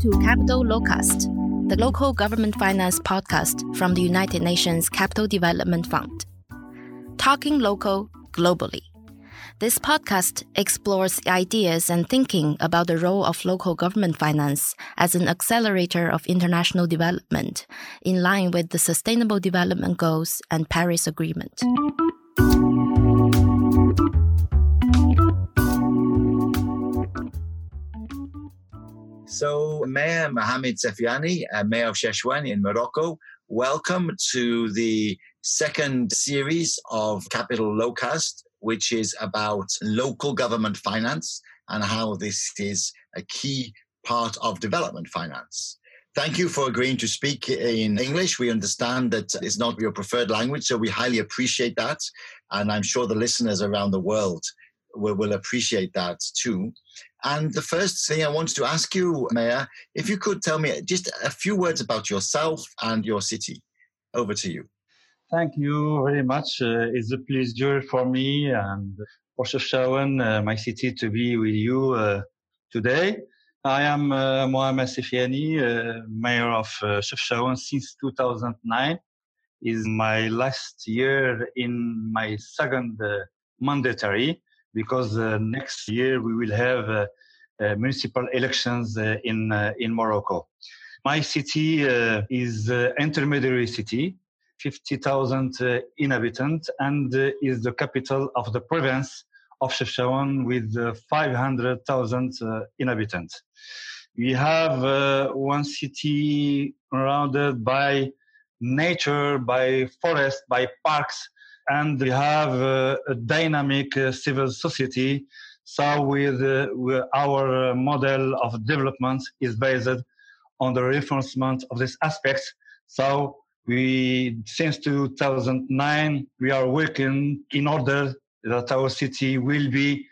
to Capital Locast, the local government finance podcast from the United Nations Capital Development Fund. Talking local globally. This podcast explores ideas and thinking about the role of local government finance as an accelerator of international development in line with the Sustainable Development Goals and Paris Agreement. So, Mayor Mohamed Sefiani, uh, Mayor of Chefchaouen in Morocco, welcome to the second series of Capital Locast, which is about local government finance and how this is a key part of development finance. Thank you for agreeing to speak in English. We understand that it's not your preferred language, so we highly appreciate that. And I'm sure the listeners around the world will, will appreciate that too. And the first thing I wanted to ask you, Mayor, if you could tell me just a few words about yourself and your city. Over to you. Thank you very much. Uh, it's a pleasure for me and for Chefchaouen, uh, my city, to be with you uh, today. I am uh, Mohamed Sefiani, uh, mayor of uh, Chefchaouen since 2009. Is my last year in my second uh, mandatory because uh, next year we will have uh, uh, municipal elections uh, in uh, in Morocco. My city uh, is intermediary city, 50,000 inhabitants, and is the capital of the province of Chefchaouen with 500,000 inhabitants. We have one city surrounded by nature, by forest, by parks, and we have uh, a dynamic uh, civil society. So, with, uh, with our model of development is based on the reinforcement of this aspect. So, we since 2009 we are working in order that our city will be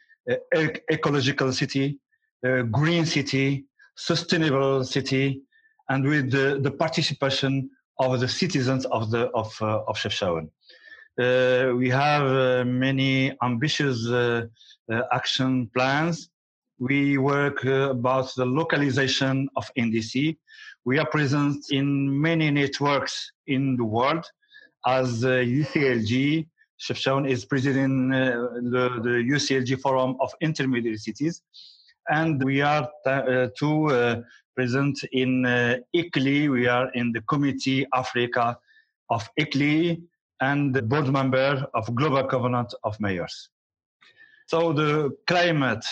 an ecological city, a green city, sustainable city, and with the, the participation of the citizens of the of uh, of Chefchaouen. Uh, we have uh, many ambitious uh, action plans. We work about the localization of NDC. We are present in many networks in the world as UCLG, Chefchaouen is president uh, the, the UCLG Forum of Intermediate Cities. And we are uh, too uh, present in uh. We are in the Committee Africa of ICLEI and board member of Global Covenant of Mayors. So the climate,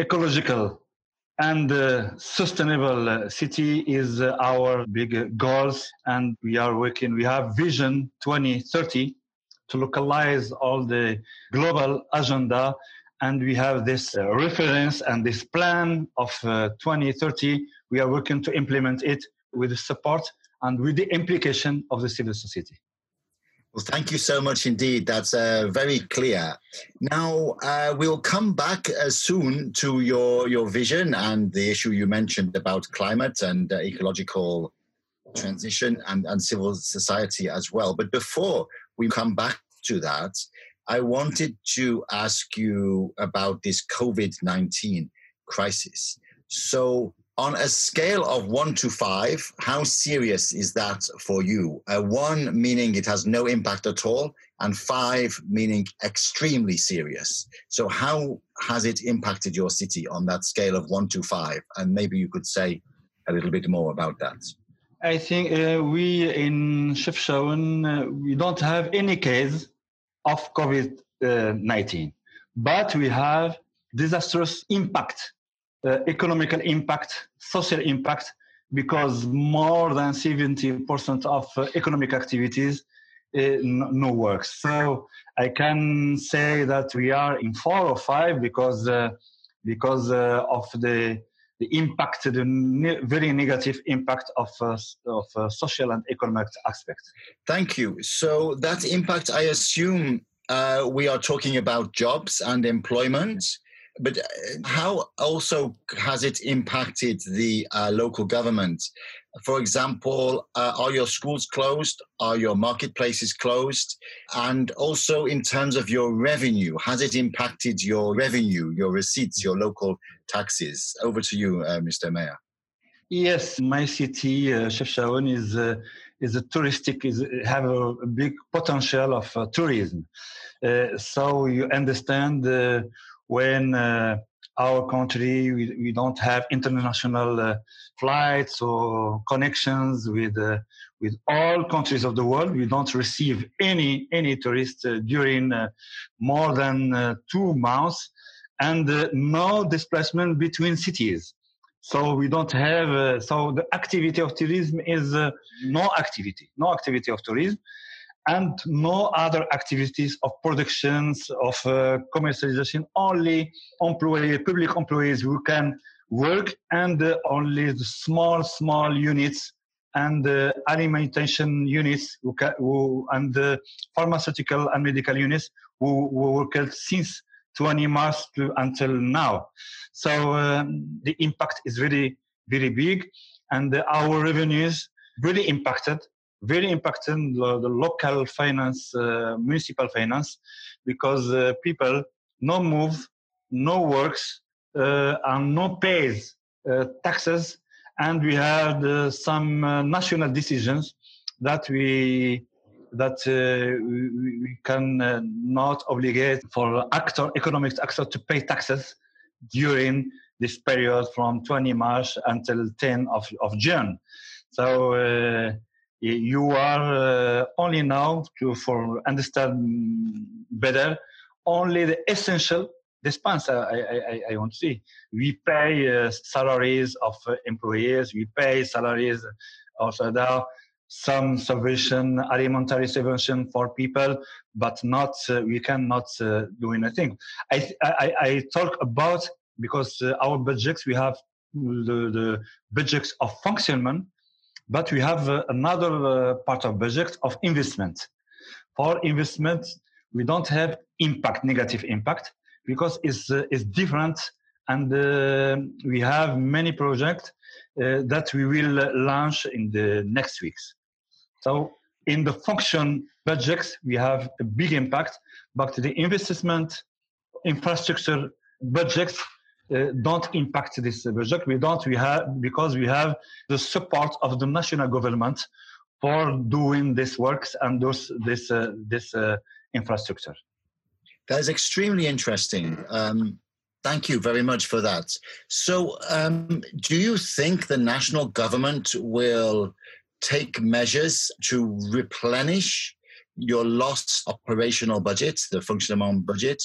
ecological, and uh, sustainable uh, city is uh, our big goals, and we are working. We have Vision 2030 to localize all the global agenda, and we have this uh, reference and this plan of uh, 2030. We are working to implement it with support and with the implication of the civil society. Well, thank you so much indeed. That's uh, very clear. Now, uh, we'll come back uh, soon to your, your vision and the issue you mentioned about climate and uh, ecological transition and, and civil society as well. But before we come back to that, I wanted to ask you about this COVID 19 crisis. So, on a scale of one to five, how serious is that for you? Uh, one meaning it has no impact at all, and five meaning extremely serious. So, how has it impacted your city on that scale of one to five? And maybe you could say a little bit more about that. I think uh, we in Chefchaouen, uh, we don't have any case of COVID uh, 19, but we have disastrous impact uh, economical impact, social impact, because more than 70% of uh, economic activities uh, no work. So I can say that we are in four or five because uh, because uh, of the the impact, the ne- very negative impact of uh, of social and economic aspects. Thank you. So that impact, I assume, we are talking about jobs and employment but uh, how also has it impacted the uh, local government? For example, uh, are your schools closed? Are your marketplaces closed? And also, in terms of your revenue, has it impacted your revenue, your receipts, your local taxes? Over to you, uh, Mr. Mayor. Yes, my city, uh, Chefchaouen, is uh, is a touristic is have a, big potential of uh, tourism. Uh, so you understand uh, when uh, our country we, we don't have international uh, flights or connections with uh, with all countries of the world. We don't receive any any tourists uh, during uh, more than uh, two months and uh, no displacement between cities. So we don't have so the activity of tourism is no activity no activity of tourism and no other activities of productions of uh, commercialization only employee public employees who can work and uh, only the small small units and the uh, alimentation units who, who and the pharmaceutical and medical units who, who worked since 20 March to, until now. So um, the impact is very, very big, and our revenues really impacted very impacting the, the local finance, uh, municipal finance, because uh, people no move, no works, uh, and no pays uh, taxes, and we had uh, some uh, national decisions that we that we, we, can not obligate for actor economic actor to pay taxes during this period from 20 March until 10 of, of June. So you are uh, only now to for understand better only the essential dispense I, I, I want to see. We pay uh, salaries of uh, employees, we pay salaries also now some subvention, alimentary subvention for people, but not uh, we cannot uh, do anything. I, I, I talk about because uh, our budgets we have the, the budgets of functionment but we have uh, another uh, part of budget of investment. For investment, we don't have impact, negative impact, because it's, uh, it's different and uh, we have many projects uh, that we will launch in the next weeks. So in the function budgets, we have a big impact, but the investment infrastructure budgets uh, don't impact this project. We don't. We have because we have the support of the national government for doing this works and those this uh, this uh, infrastructure. That is extremely interesting. Um, thank you very much for that. So, um, do you think the national government will take measures to replenish your lost operational budget, the fonctionnement budget,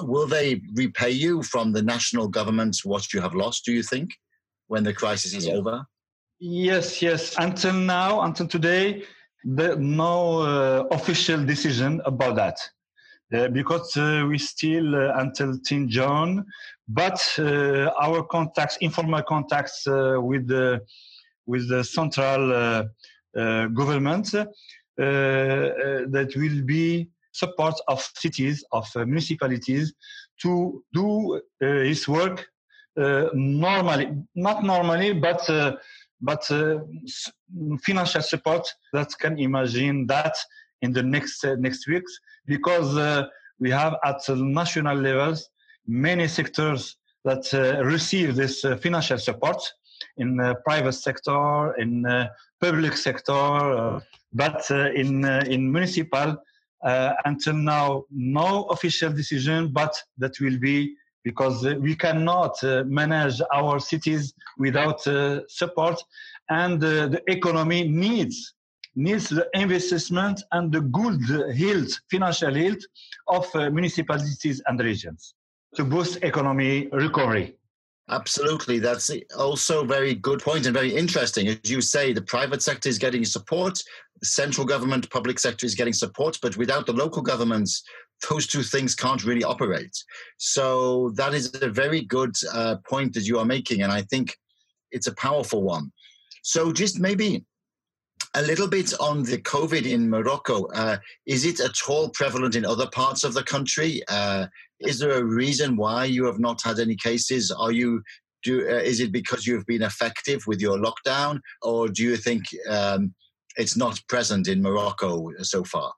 will they repay you from the national government what you have lost, do you think, when the crisis is over? Yes, yes. Until now, until today, there no uh, official decision about that. Uh, because uh, we still uh, until 10 June, but uh, our contacts, informal contacts uh, with the with the central government, that will be support of cities, of uh, municipalities to do uh, his work uh, normally, not normally, but but financial support that can imagine that in the next next weeks because we have at the national levels many sectors that uh, receive this uh, financial support in uh, private sector, in public sector, but in in municipal uh, until now, no official decision, but that will be because we cannot uh, manage our cities without uh, support, and uh, the economy needs needs the investment and the good health, financial health of uh, municipalities and regions to boost economy recovery. Absolutely. That's also very good point and very interesting. As you say, the private sector is getting support, central government, public sector is getting support, but without the local governments, those two things can't really operate. So that is a very good uh, point that you are making. And I think it's a powerful one. So just maybe a little bit on the COVID in Morocco. Uh, is it at all prevalent in other parts of the country? Uh, is there a reason why you have not had any cases? Are you do? Uh, is it because you've been effective with your lockdown, or do you think um, it's not present in Morocco so far?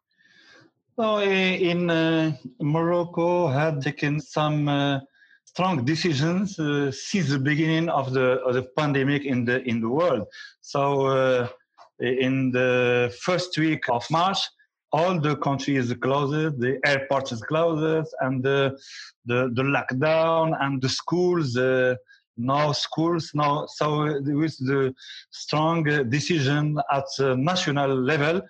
No, in uh, Morocco had taken some uh, strong decisions uh, since the beginning of the, of the pandemic in the in the world. So in the first week of March, all the countries closed, the airports is closed, and the the, the lockdown and the schools. Uh, no schools, no. So with the strong decision at national level,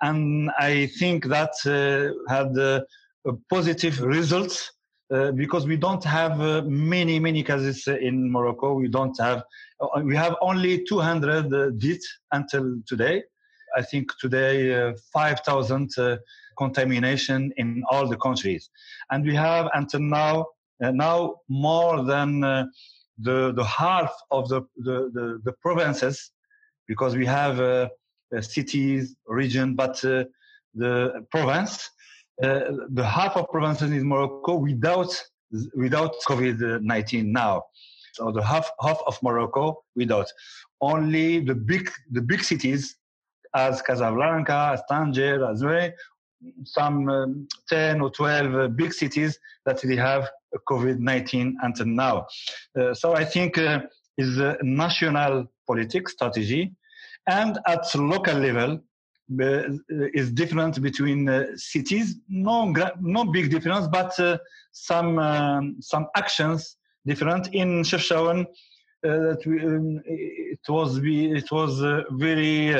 and I think that uh, had uh, positive results uh, because we don't have uh, many many cases in Morocco. We don't have we have only 200 uh, deaths until today. I think today 5,000 contamination in all the countries, and we have until now now more than the the half of the the, the, the provinces because we have uh, cities region but uh, the province uh, the half of provinces in Morocco without without COVID-19 now. So the half half of Morocco without only the big the big cities as Casablanca, as Tanger, as well, some um, 10 or 12 uh, big cities that they have COVID-19 until now. Uh, so I think uh, is a national politics strategy and at local level uh, is different between uh, cities. No, no big difference, but uh, some um, some actions different in Chefchaouen. that we, um, it was it was very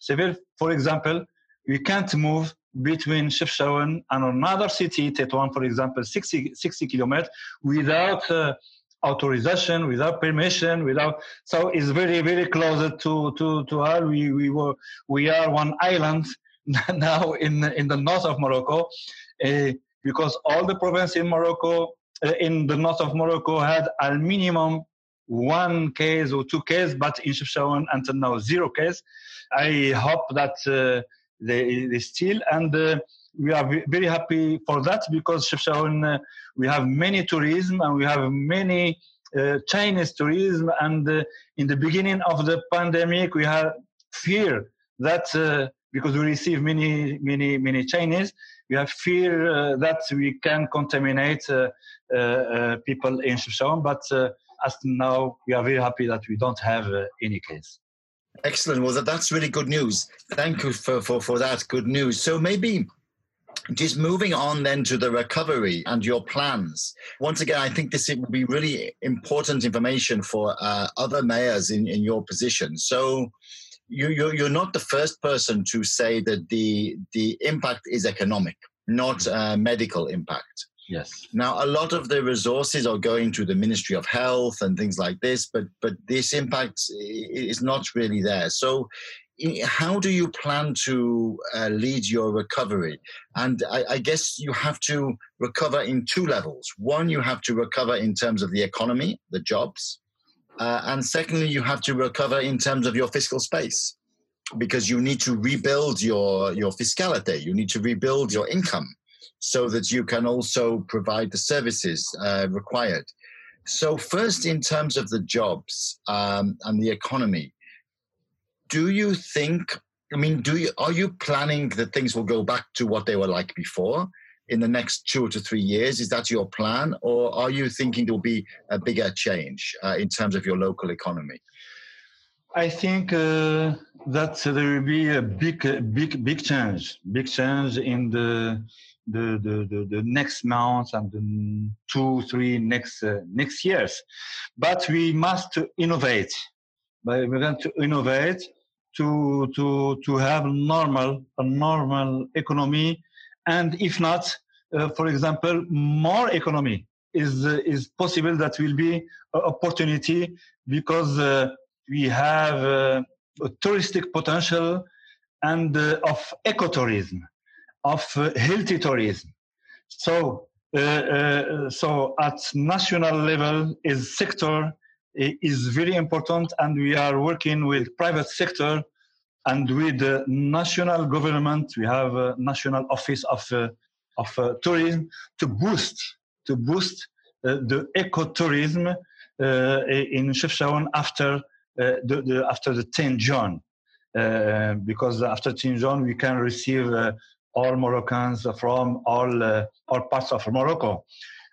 severe. For example, we can't move between Chefchaouen and another city, Tetuan, for example, 60, 60 kilometers, without uh, authorization, without permission, without. So it's very, very close to to to all. We we were we are one island now in in the north of Morocco, uh, because all the provinces in Morocco, uh, in the north of Morocco, had a minimum one case or two cases, but in Chefchaouen until now zero case. I hope that uh, they, they still and uh, we are very happy for that because Chefchaouen, uh, we have many tourism and we have many uh, Chinese tourism. And uh, in the beginning of the pandemic, we had fear that uh, because we receive many, many, many Chinese, we have fear uh, that we can contaminate uh, people in Chefchaouen. But as now, we are very happy that we don't have any case. Excellent. Well, that's really good news. Thank you for, for, for that good news. So maybe just moving on then to the recovery and your plans. Once again, I think this will be really important information for uh, other mayors in, in your position. So you, you're, you're not the first person to say that the, the impact is economic, not uh, medical impact. Yes. Now, a lot of the resources are going to the Ministry of Health and things like this, but but this impact is not really there. So, how do you plan to uh, lead your recovery? And I, I, guess you have to recover in two levels. One, you have to recover in terms of the economy, the jobs, uh, and secondly, you have to recover in terms of your fiscal space because you need to rebuild your your fiscality. You need to rebuild your income so that you can also provide the services uh, required. So, first, in terms of the jobs um, and the economy, do you think? I mean, do you are you planning that things will go back to what they were like before in the next two to three years? Is that your plan, or are you thinking there will be a bigger change uh, in terms of your local economy? I think uh, that there will be a big, big, big change, big change in the the, the, the, the, next months and the two, three next, uh, next years. But we must innovate. But we want to innovate to, to, to have normal, a normal economy. And if not, uh, for example, more economy is, uh, is possible that will be an opportunity because uh, we have uh, a touristic potential and uh, of ecotourism of uh, healthy tourism. So, so at national level, is sector is very important, and we are working with private sector and with the national government. We have a national office of of tourism to boost to boost the ecotourism in Chefchaouen after the, the, after the 10 June. Uh, because after 10 June we can receive uh, all Moroccans from all uh, all parts of Morocco.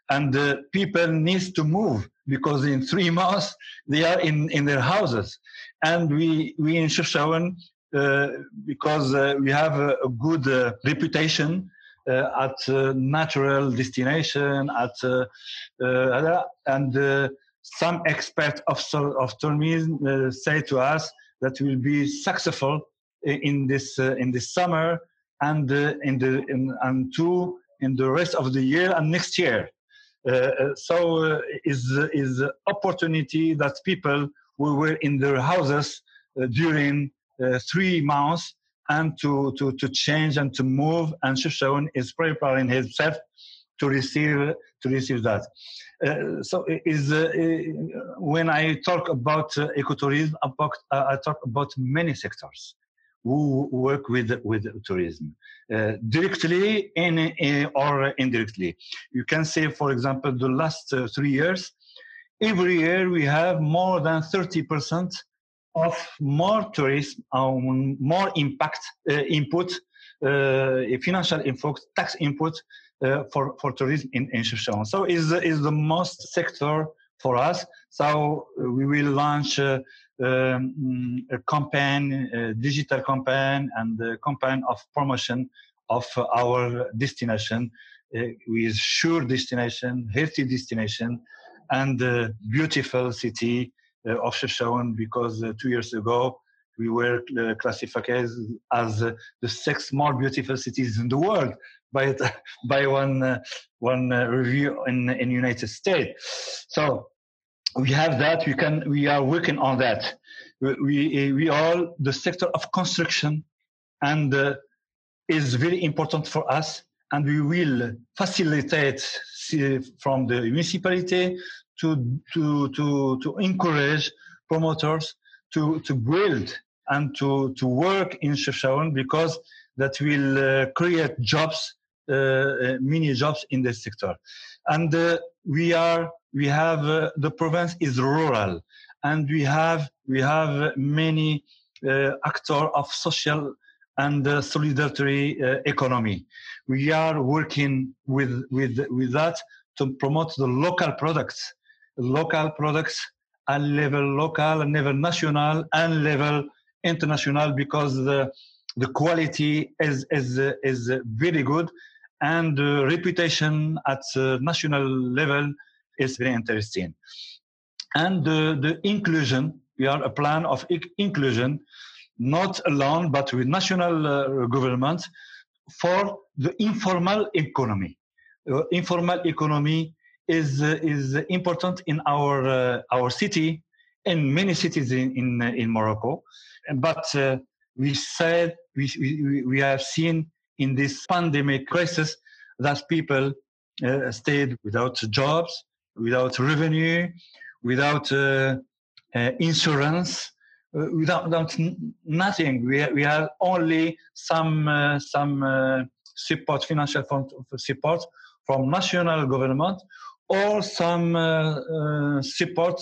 and the people needs to move because in three months they are in, in their houses. And we, we in Chefchaouen, uh, because uh, we have a, a good uh, reputation uh, at uh, natural destination, at uh, and some experts of, of tourism say to us that we'll be successful in this in this summer and in the in, and two in the rest of the year and next year. Uh, uh, so uh, is is opportunity that people who were in their houses during three months and to, to, to change and to move and Chefchaouen is preparing himself to receive to receive that. Uh, so is uh, when I talk about uh, ecotourism, about, I talk about many sectors who work with with tourism uh, directly in, or indirectly. You can say, for example, the last uh, three years, every year we have more than thirty percent of more tourism, um, more impact uh, input, uh, financial input, tax input uh, for for tourism in in Chefchaouen. So is is the most sector for us. So we will launch um, a campaign, a digital campaign, and a campaign of promotion of our destination uh, with sure destination, healthy destination, and uh, beautiful city uh, of Chefchaouen because uh, two years ago we were uh, classified as, uh, the six more beautiful cities in the world by by one one review in in United States. So we have that. We can. We are working on that. We we are the sector of construction, and uh, is very important for us. And we will facilitate from the municipality to to to to encourage promoters to to build and to to work in Chefchaouen because that will uh, create jobs, uh, uh many jobs in this sector, and uh, we are we have uh, the province is rural and we have we have many uh, actors of social and solidarity economy. We are working with with with that to promote the local products local products at level local and level national and level international because the the quality is is is very good and the reputation at national level is very interesting. And the, the inclusion, we are a plan of inclusion, not alone, but with national uh, government for the informal economy. Uh, informal economy is, uh, is important in our, uh, our city and many cities in, in, in Morocco. But uh, we said, we, we, we have seen in this pandemic crisis that people uh, stayed without jobs, without revenue, without uh, uh, insurance, uh, without, without nothing. We, we have only some some support, financial support from national government, or some support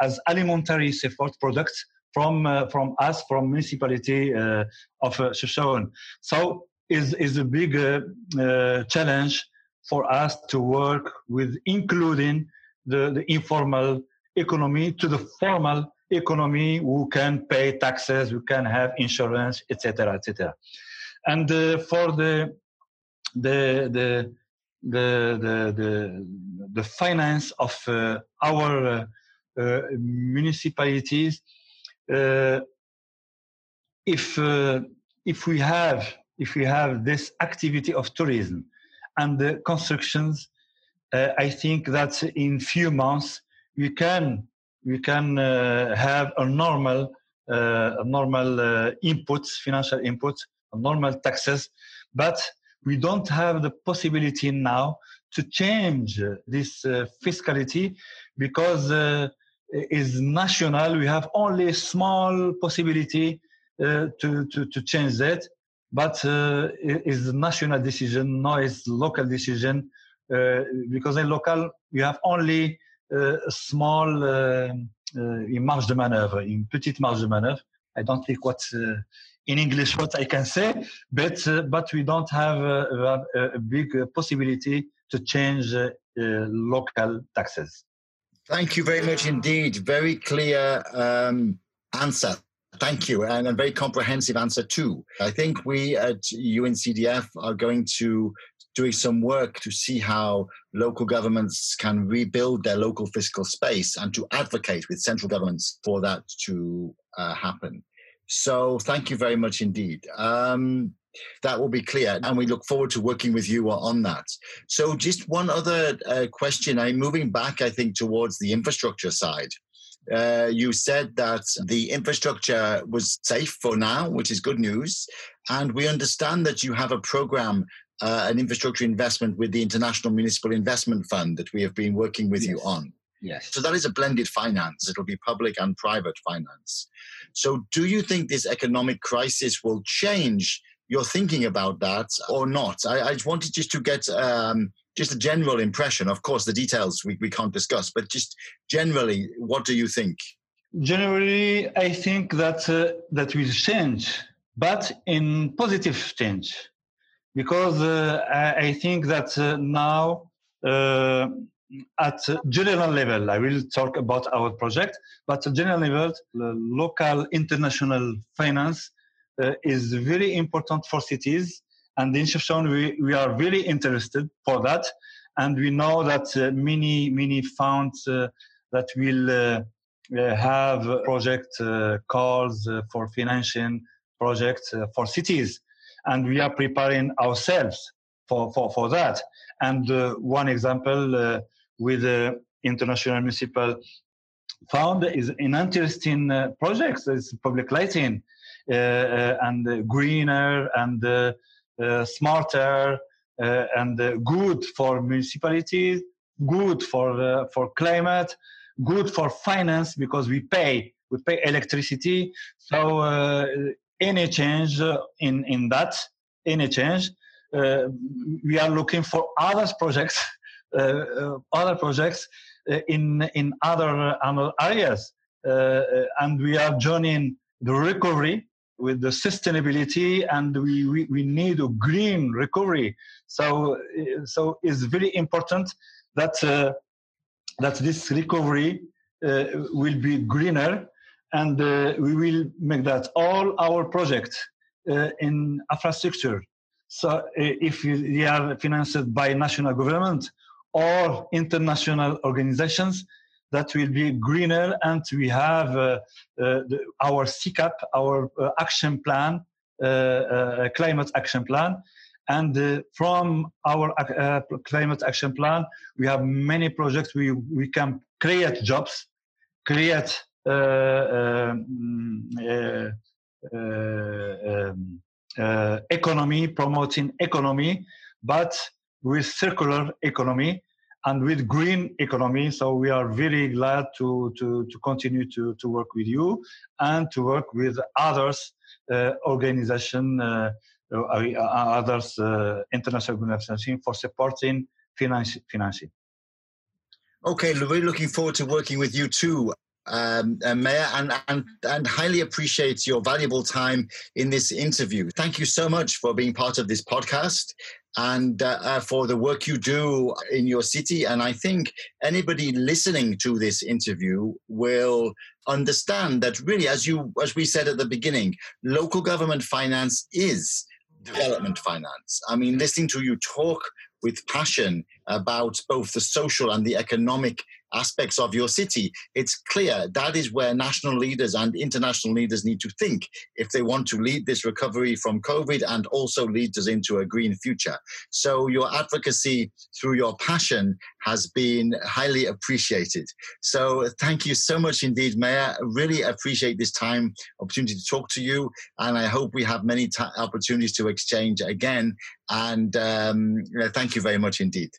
as alimentary support products from uh, from us from municipality uh, of uh, So is is a big challenge for us to work with including the, the informal economy to the formal economy who can pay taxes, who can have insurance, etc., etc. And uh, for the the the the the the, the finance of uh, our uh, uh municipalities, uh, if uh, if we have if we have this activity of tourism and the constructions, I think that in few months we can we can have a normal a normal inputs, financial inputs, normal taxes, but we don't have the possibility now to change this uh, fiscality because uh, is national. We have only a small possibility uh, to, to, to change that but uh, it's national decision, no, it's local decision. Uh, because in local, you have only uh, a small uh, uh, marge de manœuvre, in petite marge de manœuvre. I don't think what uh, in English what I can say, but uh, but we don't have a, a big possibility to change uh, local taxes. Thank you very much indeed. Very clear um, answer. Thank you, and a very comprehensive answer too. I think we at UNCDF are going to doing some work to see how local governments can rebuild their local fiscal space and to advocate with central governments for that to uh, happen. So, thank you very much indeed. Um, that will be clear, and we look forward to working with you on that. So, just one other uh, question. I'm moving back, I think, towards the infrastructure side. Uh, you said that the infrastructure was safe for now, which is good news. And we understand that you have a program, uh, an infrastructure investment with the International Municipal Investment Fund that we have been working with yes. you on. Yes. So that is a blended finance. It'll be public and private finance. So do you think this economic crisis will change your thinking about that or not? I, I wanted just to get um, just a general impression. Of course, the details we, we can't discuss, but just generally, what do you think? Generally, I think that uh, that will change, but in positive change, because uh, I, I, think that uh, now uh, at general level, I will talk about our project, but at general level, local international finance uh, is very important for cities and in Chefchaouen, we, we are very interested for that. And we know that uh, many, many funds uh, that will uh, uh have project uh, calls for financing projects for cities. And we are preparing ourselves for, for, for that. And one example with the International Municipal Fund is an interesting uh, project. It's public lighting uh, uh, and greener and uh, smarter uh, and uh, good for municipalities, good for for climate, good for finance because we pay we pay electricity. So any change in in that, any change, we are looking for other projects, Eh, eh, other projects eh, in in other, areas, and we are joining the recovery with the sustainability and we, we, we need a green recovery. So, so it's very important that, uh, that this recovery uh, will be greener and uh, we will make that all our projects in infrastructure. So if they are financed by national government or international organizations, that will be greener and we have uh, uh, the, our CCAP, our uh, action plan, climate action plan. And from our climate action plan, we have many projects. We, we can create jobs, create um, um, economy, promoting economy, but with circular economy and with green economy. So we are very glad to, to, to continue to, to work with you and to work with others, uh, organization, uh, uh, others, uh, international organization for supporting financing. Okay, we're looking forward to working with you too um, Mayor, and, and, and highly appreciate your valuable time in this interview. Thank you so much for being part of this podcast and uh, uh, for the work you do in your city. And I think anybody listening to this interview will understand that really, as you as we said at the beginning, local government finance is development finance. I mean, listening to you talk with passion about both the social and the economic aspects of your city, it's clear that is where national leaders and international leaders need to think if they want to lead this recovery from COVID and also lead us into a green future. So your advocacy through your passion has been highly appreciated. So thank you so much indeed, Mayor. Really appreciate this time, opportunity to talk to you, and I hope we have many t- opportunities to exchange again. And um, thank you very much indeed.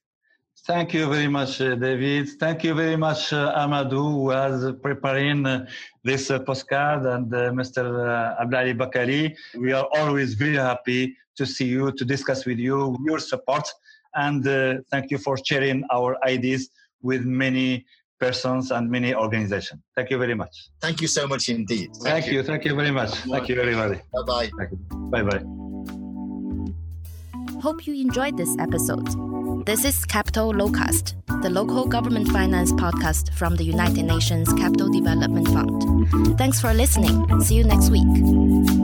Thank you very much, uh, David. Thank you very much, uh, Amadou, who was preparing uh, this uh, postcard, and uh, Mr. Uh, Abdali Bakali. We are always very happy to see you, to discuss with you, your support, and uh, thank you for sharing our ideas with many persons and many organizations. Thank you very much. Thank you so much indeed. Thank, thank you. you. Thank you very much. Thank you, everybody. Bye-bye. Bye-bye. Hope you enjoyed this episode. This is Capital Locast, the local government finance podcast from the United Nations Capital Development Fund. Thanks for listening. See you next week.